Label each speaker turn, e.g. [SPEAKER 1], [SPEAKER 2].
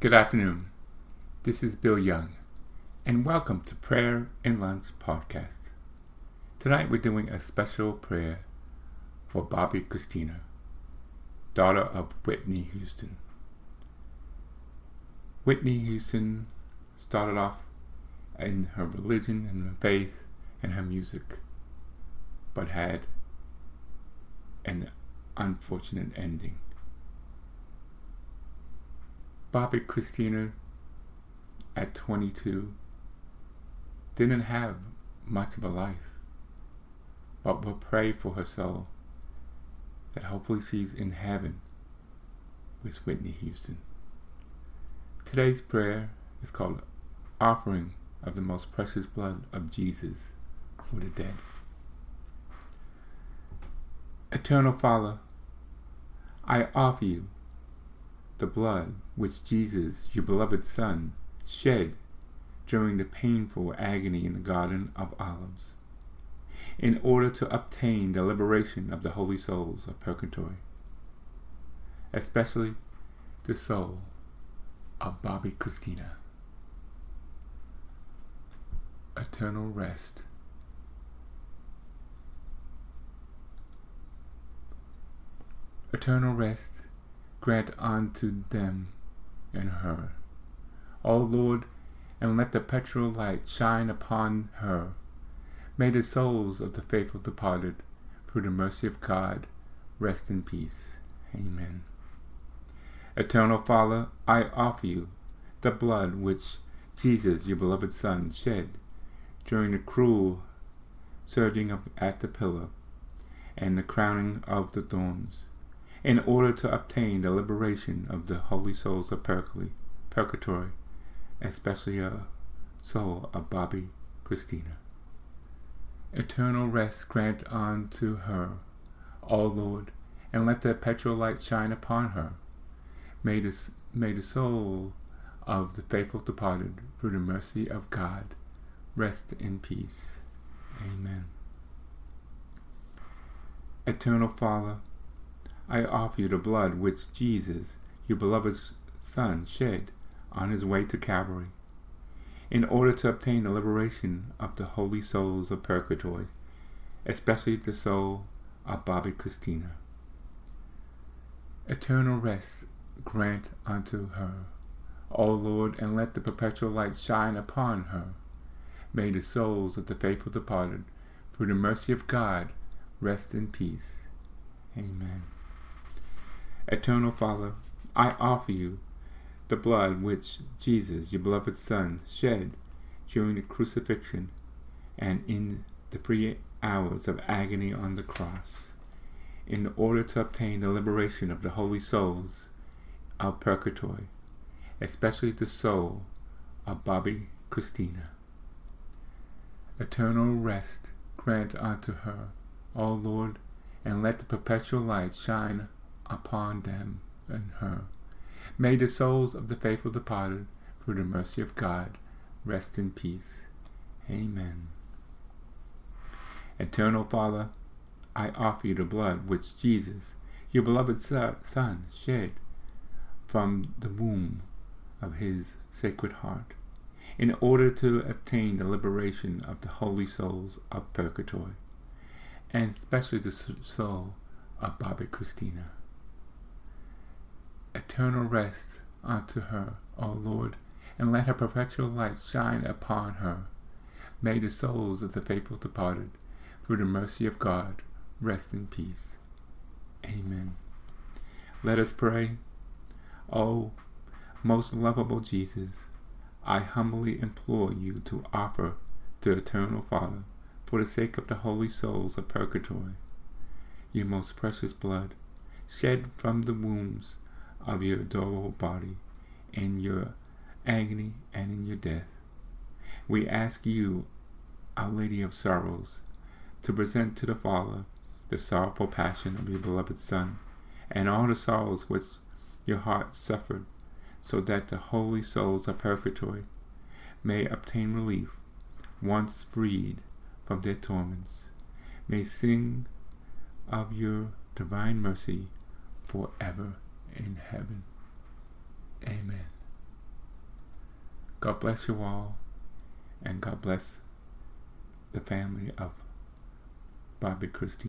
[SPEAKER 1] Good afternoon. This is Bill Young, and welcome to Prayer and Lunch Podcast. Tonight we're doing a special prayer for Bobbi Kristina, daughter of Whitney Houston. Whitney Houston started off in her religion and her faith and her music, but had an unfortunate ending. Bobbi Kristina, at 22, didn't have much of a life, but will pray for her soul that hopefully she's in heaven with Whitney Houston. Today's prayer is called Offering of the Most Precious Blood of Jesus for the Dead. Eternal Father, I offer you the blood which Jesus, your beloved Son, shed during the painful agony in the Garden of Olives, in order to obtain the liberation of the holy souls of purgatory, especially the soul of Bobbi Kristina. Eternal rest. Eternal rest grant unto them and her. O Lord, and let the perpetual light shine upon her. May the souls of the faithful departed, through the mercy of God, rest in peace. Amen. Eternal Father, I offer you the blood which Jesus, your beloved Son, shed during the cruel scourging up at the pillar and the crowning of the thorns in order to obtain the liberation of the holy souls of purgatory, especially a soul of Bobbi Kristina. Eternal rest grant unto her, O Lord, and let the perpetual light shine upon her. May the, may the soul of the faithful departed, through the mercy of God, rest in peace. Amen. Eternal Father, I offer you the blood which Jesus, your beloved Son, shed on his way to Calvary, in order to obtain the liberation of the holy souls of purgatory, especially the soul of Bobbi Kristina. Eternal rest grant unto her, O Lord, and let the perpetual light shine upon her. May the souls of the faithful departed, through the mercy of God, rest in peace. Amen. Eternal Father, I offer you the blood which Jesus, your beloved Son, shed during the crucifixion and in the three hours of agony on the cross, in order to obtain the liberation of the holy souls of purgatory, especially the soul of Bobbi Kristina. Eternal rest grant unto her, O Lord, and let the perpetual light shine upon them and her. May the souls of the faithful departed, through the mercy of God, rest in peace. Amen. Eternal Father, I offer you the blood which Jesus, your beloved Son, shed from the womb of his sacred heart, in order to obtain the liberation of the holy souls of purgatory, and especially the soul of Bobbi Kristina eternal rest unto her, O Lord, and let her perpetual light shine upon her. May the souls of the faithful departed, through the mercy of God, rest in peace. Amen. Let us pray. O most lovable Jesus, I humbly implore you to offer to Eternal Father, for the sake of the holy souls of purgatory, your most precious blood, shed from the wombs of your adorable body in your agony and in your death. We ask you, Our Lady of Sorrows, to present to the Father the sorrowful passion of your beloved Son and all the sorrows which your heart suffered, so that the holy souls of purgatory may obtain relief once freed from their torments, may sing of your divine mercy forever in heaven. Amen. God bless you all, and God bless the family of Bobby Christie.